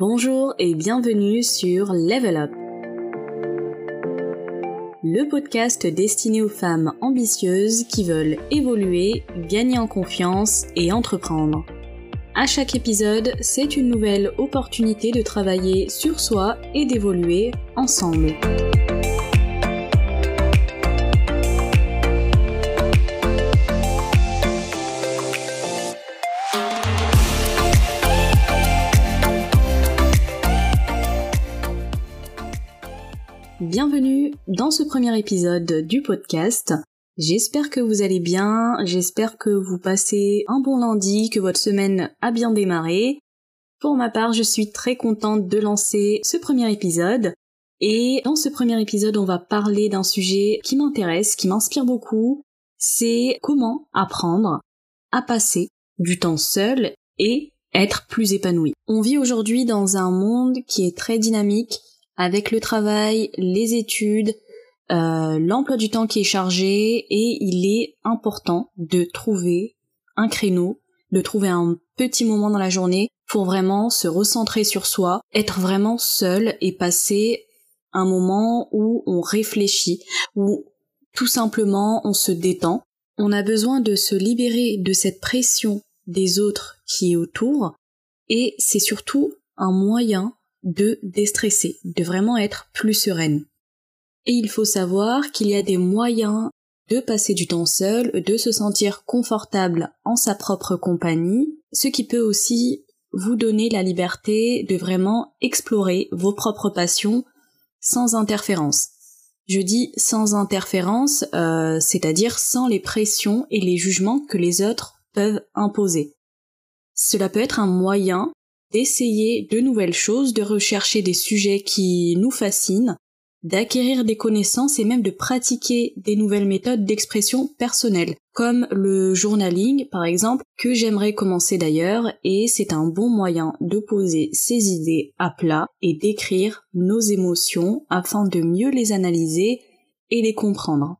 Bonjour et bienvenue sur Level Up. Le podcast destiné aux femmes ambitieuses qui veulent évoluer, gagner en confiance et entreprendre. À chaque épisode, c'est une nouvelle opportunité de travailler sur soi et d'évoluer ensemble. Bienvenue dans ce premier épisode du podcast. J'espère que vous allez bien, j'espère que vous passez un bon lundi, que votre semaine a bien démarré. Pour ma part, je suis très contente de lancer ce premier épisode. Et dans ce premier épisode, on va parler d'un sujet qui m'intéresse, qui m'inspire beaucoup. C'est comment apprendre à passer du temps seul et être plus épanoui. On vit aujourd'hui dans un monde qui est très dynamique, avec le travail, les études, euh, l'emploi du temps qui est chargé et il est important de trouver un créneau, de trouver un petit moment dans la journée pour vraiment se recentrer sur soi, être vraiment seul et passer un moment où on réfléchit, où tout simplement on se détend. On a besoin de se libérer de cette pression des autres qui est autour et c'est surtout un moyen de déstresser, de vraiment être plus sereine. Et il faut savoir qu'il y a des moyens de passer du temps seul, de se sentir confortable en sa propre compagnie, ce qui peut aussi vous donner la liberté de vraiment explorer vos propres passions sans interférence. Je dis sans interférence, euh, c'est-à-dire sans les pressions et les jugements que les autres peuvent imposer. Cela peut être un moyen d'essayer de nouvelles choses, de rechercher des sujets qui nous fascinent, d'acquérir des connaissances et même de pratiquer des nouvelles méthodes d'expression personnelle, comme le journaling par exemple, que j'aimerais commencer d'ailleurs, et c'est un bon moyen de poser ses idées à plat et d'écrire nos émotions afin de mieux les analyser et les comprendre.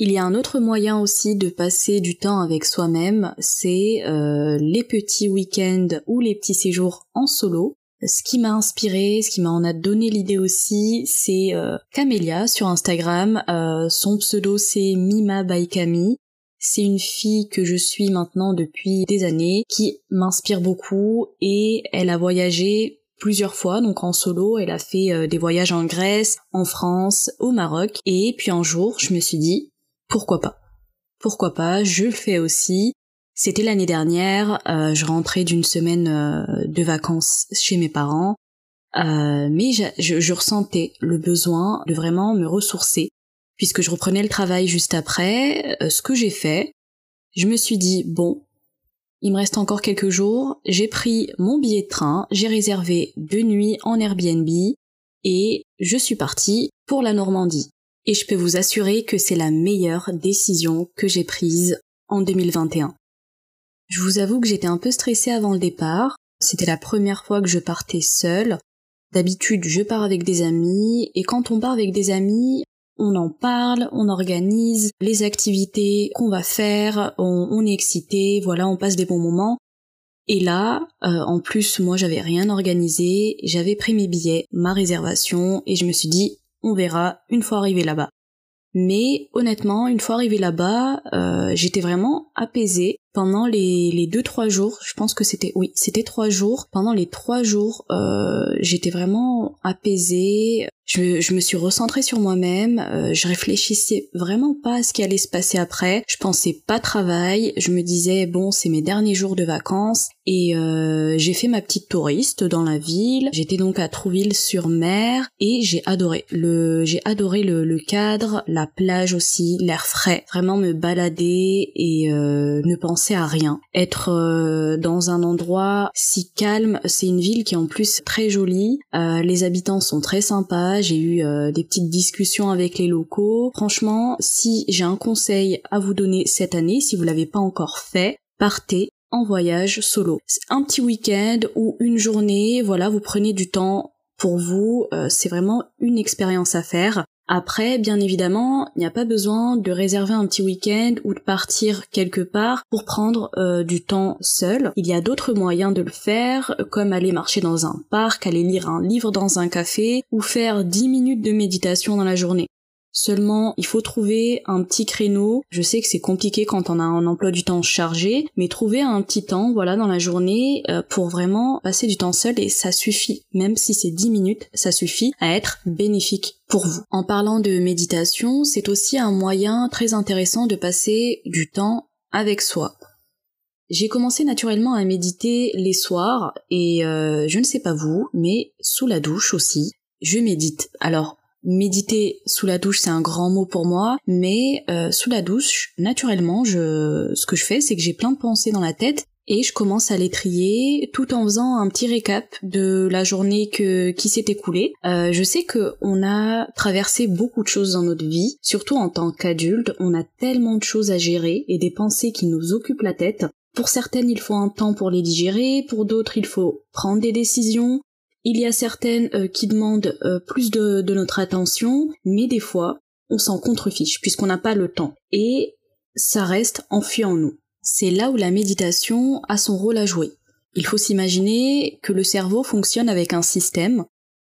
Il y a un autre moyen aussi de passer du temps avec soi-même, c'est euh, les petits week-ends ou les petits séjours en solo. Ce qui m'a inspiré, ce qui m'en a donné l'idée aussi, c'est euh, Camélia sur Instagram. Euh, son pseudo c'est Mima by Camille. C'est une fille que je suis maintenant depuis des années, qui m'inspire beaucoup et elle a voyagé plusieurs fois, donc en solo, elle a fait des voyages en Grèce, en France, au Maroc, et puis un jour, je me suis dit, pourquoi pas? Pourquoi pas? Je le fais aussi. C'était l'année dernière, euh, je rentrais d'une semaine euh, de vacances chez mes parents, euh, mais je, je, ressentais le besoin de vraiment me ressourcer, puisque je reprenais le travail juste après. ce que j'ai fait, je me suis dit bon, il me reste encore quelques jours, j'ai pris mon billet de train, j'ai réservé deux nuits en Airbnb et je suis partie pour la Normandie et je peux vous assurer que c'est la meilleure décision que j'ai prise en 2021. Je vous avoue que j'étais un peu stressée avant le départ, c'était la première fois que je partais seule. D'habitude, je pars avec des amis, et quand on part avec des amis, on en parle, on organise les activités qu'on va faire, on, est excité, voilà, on passe des bons moments. Et là, euh, en plus, moi, j'avais rien organisé, j'avais pris mes billets, ma réservation, et je me suis dit, on verra une fois arrivé là-bas. Mais honnêtement, une fois arrivé là-bas, euh, j'étais vraiment apaisée pendant les, les deux trois jours. Je pense que c'était oui, c'était trois jours. Pendant les trois jours, euh, j'étais vraiment apaisée. Je, je, me suis recentrée sur moi-même. Euh, je réfléchissais vraiment pas à ce qui allait se passer après. Je pensais pas travail. Je me disais bon, c'est mes derniers jours de vacances et euh, j'ai fait ma petite touriste dans la ville. J'étais donc à Trouville-sur-Mer et j'ai adoré. Le, j'ai adoré le, cadre, la plage aussi, l'air frais. Vraiment me balader et euh, ne penser à rien. Être euh, dans un endroit si calme. C'est une ville qui est en plus très jolie. Euh, les habitants sont très sympas. J'ai eu euh, des petites discussions avec les locaux. Franchement, si j'ai un conseil à vous donner cette année, si vous l'avez pas encore fait, partez en voyage solo. Un petit week-end ou une journée, voilà, vous prenez du temps pour vous, c'est vraiment une expérience à faire. Après, bien évidemment, il n'y a pas besoin de réserver un petit week-end ou de partir quelque part pour prendre euh, du temps seul. Il y a d'autres moyens de le faire, comme aller marcher dans un parc, aller lire un livre dans un café ou faire 10 minutes de méditation dans la journée. Seulement, il faut trouver un petit créneau. Je sais que c'est compliqué quand on a un emploi du temps chargé, mais trouver un petit temps, voilà, dans la journée euh, pour vraiment passer du temps seul et ça suffit. Même si c'est 10 minutes, ça suffit à être bénéfique pour vous. En parlant de méditation, c'est aussi un moyen très intéressant de passer du temps avec soi. J'ai commencé naturellement à méditer les soirs et euh, je ne sais pas vous, mais sous la douche aussi, je médite. Alors Méditer sous la douche, c'est un grand mot pour moi, mais euh, sous la douche, naturellement, je, ce que je fais, c'est que j'ai plein de pensées dans la tête et je commence à les trier tout en faisant un petit récap de la journée que, qui s'est écoulée. Euh, je sais que on a traversé beaucoup de choses dans notre vie, surtout en tant qu'adulte, on a tellement de choses à gérer et des pensées qui nous occupent la tête. Pour certaines, il faut un temps pour les digérer, pour d'autres, il faut prendre des décisions, il y a certaines euh, qui demandent euh, plus de, notre attention, mais des fois, on s'en contrefiche puisqu'on n'a pas le temps. Et ça reste enfui en nous. C'est là où la méditation a son rôle à jouer. Il faut s'imaginer que le cerveau fonctionne avec un système,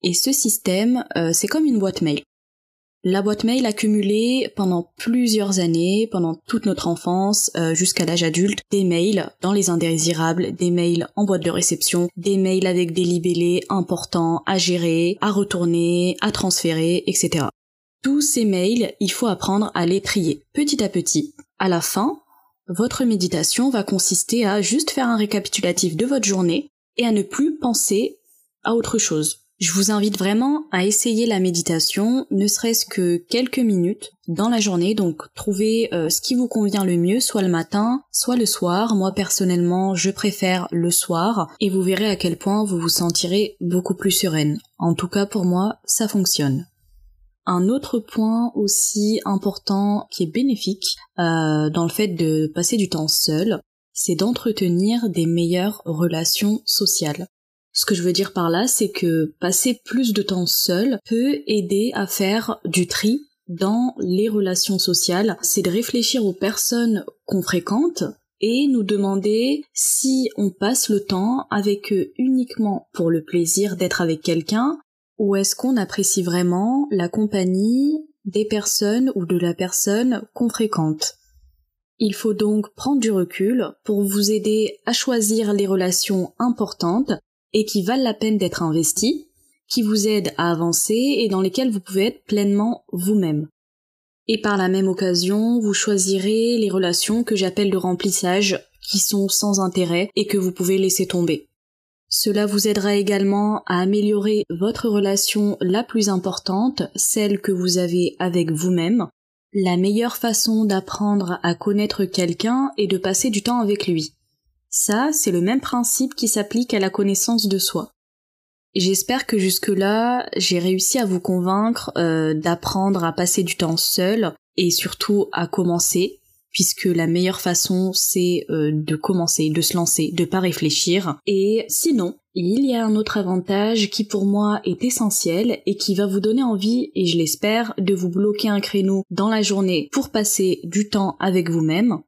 et ce système, euh, c'est comme une boîte mail. La boîte mail accumulée pendant plusieurs années, pendant toute notre enfance, euh, jusqu'à l'âge adulte, des mails dans les indésirables, des mails en boîte de réception, des mails avec des libellés importants à gérer, à retourner, à transférer, etc. Tous ces mails, il faut apprendre à les trier petit à petit. À la fin, votre méditation va consister à juste faire un récapitulatif de votre journée et à ne plus penser à autre chose. Je vous invite vraiment à essayer la méditation, ne serait-ce que quelques minutes dans la journée, donc trouvez euh, ce qui vous convient le mieux, soit le matin, soit le soir. Moi personnellement, je préfère le soir, et vous verrez à quel point vous vous sentirez beaucoup plus sereine. En tout cas pour moi, ça fonctionne. Un autre point aussi important qui est bénéfique euh, dans le fait de passer du temps seul, c'est d'entretenir des meilleures relations sociales. Ce que je veux dire par là, c'est que passer plus de temps seul peut aider à faire du tri dans les relations sociales. C'est de réfléchir aux personnes qu'on fréquente et nous demander si on passe le temps avec eux uniquement pour le plaisir d'être avec quelqu'un ou est-ce qu'on apprécie vraiment la compagnie des personnes ou de la personne qu'on fréquente. Il faut donc prendre du recul pour vous aider à choisir les relations importantes et qui valent la peine d'être investis, qui vous aident à avancer et dans lesquels vous pouvez être pleinement vous-même. Et par la même occasion, vous choisirez les relations que j'appelle de remplissage, qui sont sans intérêt et que vous pouvez laisser tomber. Cela vous aidera également à améliorer votre relation la plus importante, celle que vous avez avec vous-même. La meilleure façon d'apprendre à connaître quelqu'un est de passer du temps avec lui. Ça, c'est le même principe qui s'applique à la connaissance de soi. J'espère que jusque-là, j'ai réussi à vous convaincre euh, d'apprendre à passer du temps seul et surtout à commencer, puisque la meilleure façon c'est euh, de commencer, de se lancer, de pas réfléchir. Et sinon, il y a un autre avantage qui pour moi est essentiel et qui va vous donner envie, et je l'espère, de vous bloquer un créneau dans la journée pour passer du temps avec vous-même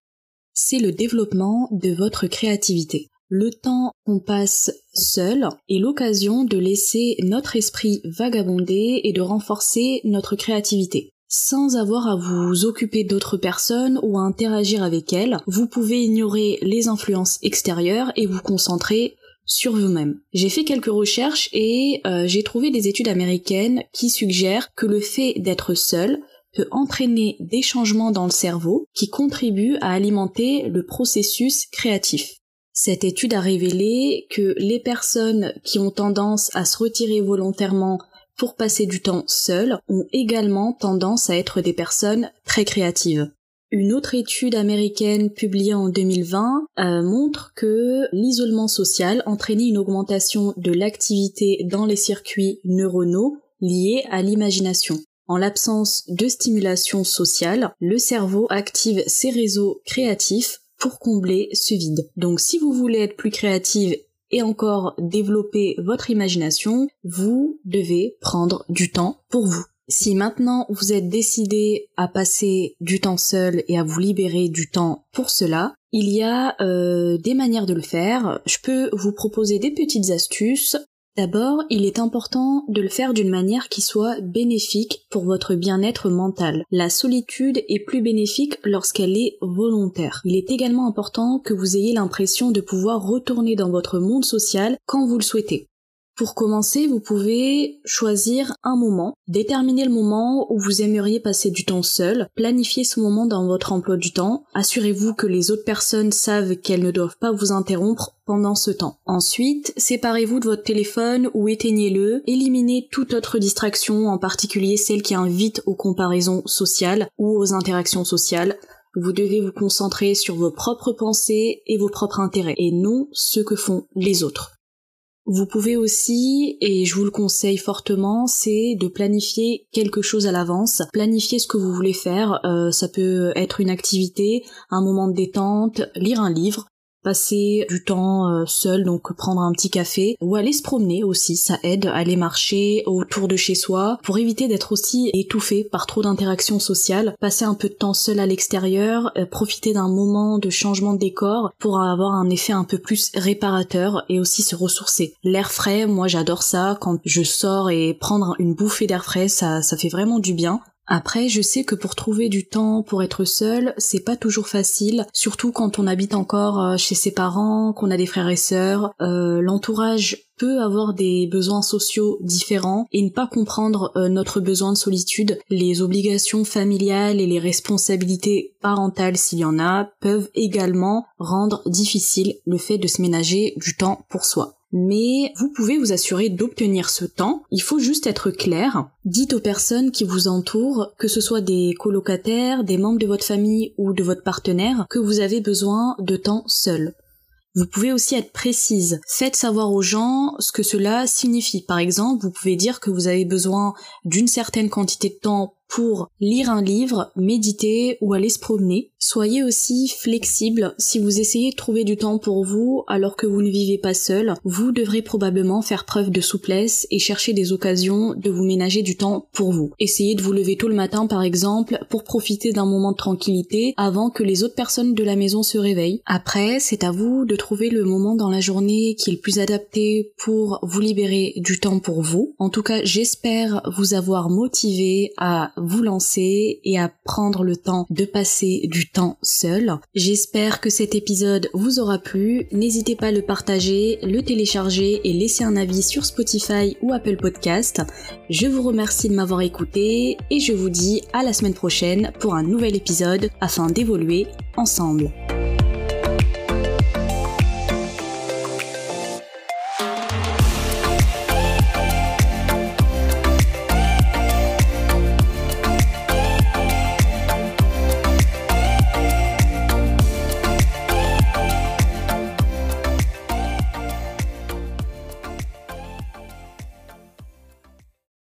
c'est le développement de votre créativité. Le temps qu'on passe seul est l'occasion de laisser notre esprit vagabonder et de renforcer notre créativité. Sans avoir à vous occuper d'autres personnes ou à interagir avec elles, vous pouvez ignorer les influences extérieures et vous concentrer sur vous-même. J'ai fait quelques recherches et euh, j'ai trouvé des études américaines qui suggèrent que le fait d'être seul peut entraîner des changements dans le cerveau qui contribuent à alimenter le processus créatif. Cette étude a révélé que les personnes qui ont tendance à se retirer volontairement pour passer du temps seules ont également tendance à être des personnes très créatives. Une autre étude américaine publiée en 2020 euh, montre que l'isolement social entraînait une augmentation de l'activité dans les circuits neuronaux liés à l'imagination. En l'absence de stimulation sociale, le cerveau active ses réseaux créatifs pour combler ce vide. Donc si vous voulez être plus créative et encore développer votre imagination, vous devez prendre du temps pour vous. Si maintenant vous êtes décidé à passer du temps seul et à vous libérer du temps pour cela, il y a euh, des manières de le faire. Je peux vous proposer des petites astuces. D'abord, il est important de le faire d'une manière qui soit bénéfique pour votre bien-être mental. La solitude est plus bénéfique lorsqu'elle est volontaire. Il est également important que vous ayez l'impression de pouvoir retourner dans votre monde social quand vous le souhaitez. Pour commencer, vous pouvez choisir un moment, déterminer le moment où vous aimeriez passer du temps seul, planifier ce moment dans votre emploi du temps, assurez-vous que les autres personnes savent qu'elles ne doivent pas vous interrompre pendant ce temps. Ensuite, séparez-vous de votre téléphone ou éteignez-le, éliminez toute autre distraction, en particulier celle qui invite aux comparaisons sociales ou aux interactions sociales. Vous devez vous concentrer sur vos propres pensées et vos propres intérêts, et non ce que font les autres. Vous pouvez aussi, et je vous le conseille fortement, c'est de planifier quelque chose à l'avance. Planifier ce que vous voulez faire. Euh, ça peut être une activité, un moment de détente, lire un livre passer du temps euh, seul, donc prendre un petit café, ou aller se promener aussi, ça aide, aller marcher autour de chez soi, pour éviter d'être aussi étouffé par trop d'interactions sociales, passer un peu de temps seul à l'extérieur, euh, profiter d'un moment de changement de décor pour avoir un effet un peu plus réparateur et aussi se ressourcer. L'air frais, moi j'adore ça, quand je sors et prendre une bouffée d'air frais, ça, ça fait vraiment du bien. Après, je sais que pour trouver du temps pour être seul, c'est pas toujours facile, surtout quand on habite encore euh, chez ses parents, qu'on a des frères et sœurs. Euh, l'entourage peut avoir des besoins sociaux différents et ne pas comprendre euh, notre besoin de solitude. Les obligations familiales et les responsabilités parentales, s'il y en a, peuvent également rendre difficile le fait de se ménager du temps pour soi mais vous pouvez vous assurer d'obtenir ce temps. Il faut juste être clair. Dites aux personnes qui vous entourent, que ce soit des colocataires, des membres de votre famille ou de votre partenaire, que vous avez besoin de temps seul. Vous pouvez aussi être précise. Faites savoir aux gens ce que cela signifie. Par exemple, vous pouvez dire que vous avez besoin d'une certaine quantité de temps pour lire un livre, méditer ou aller se promener. Soyez aussi flexible. Si vous essayez de trouver du temps pour vous alors que vous ne vivez pas seul, vous devrez probablement faire preuve de souplesse et chercher des occasions de vous ménager du temps pour vous. Essayez de vous lever tôt le matin par exemple pour profiter d'un moment de tranquillité avant que les autres personnes de la maison se réveillent. Après, c'est à vous de trouver le moment dans la journée qui est le plus adapté pour vous libérer du temps pour vous. En tout cas, j'espère vous avoir motivé à vous lancer et à prendre le temps de passer du temps seul. J'espère que cet épisode vous aura plu. N'hésitez pas à le partager, le télécharger et laisser un avis sur Spotify ou Apple Podcast. Je vous remercie de m'avoir écouté et je vous dis à la semaine prochaine pour un nouvel épisode afin d'évoluer ensemble.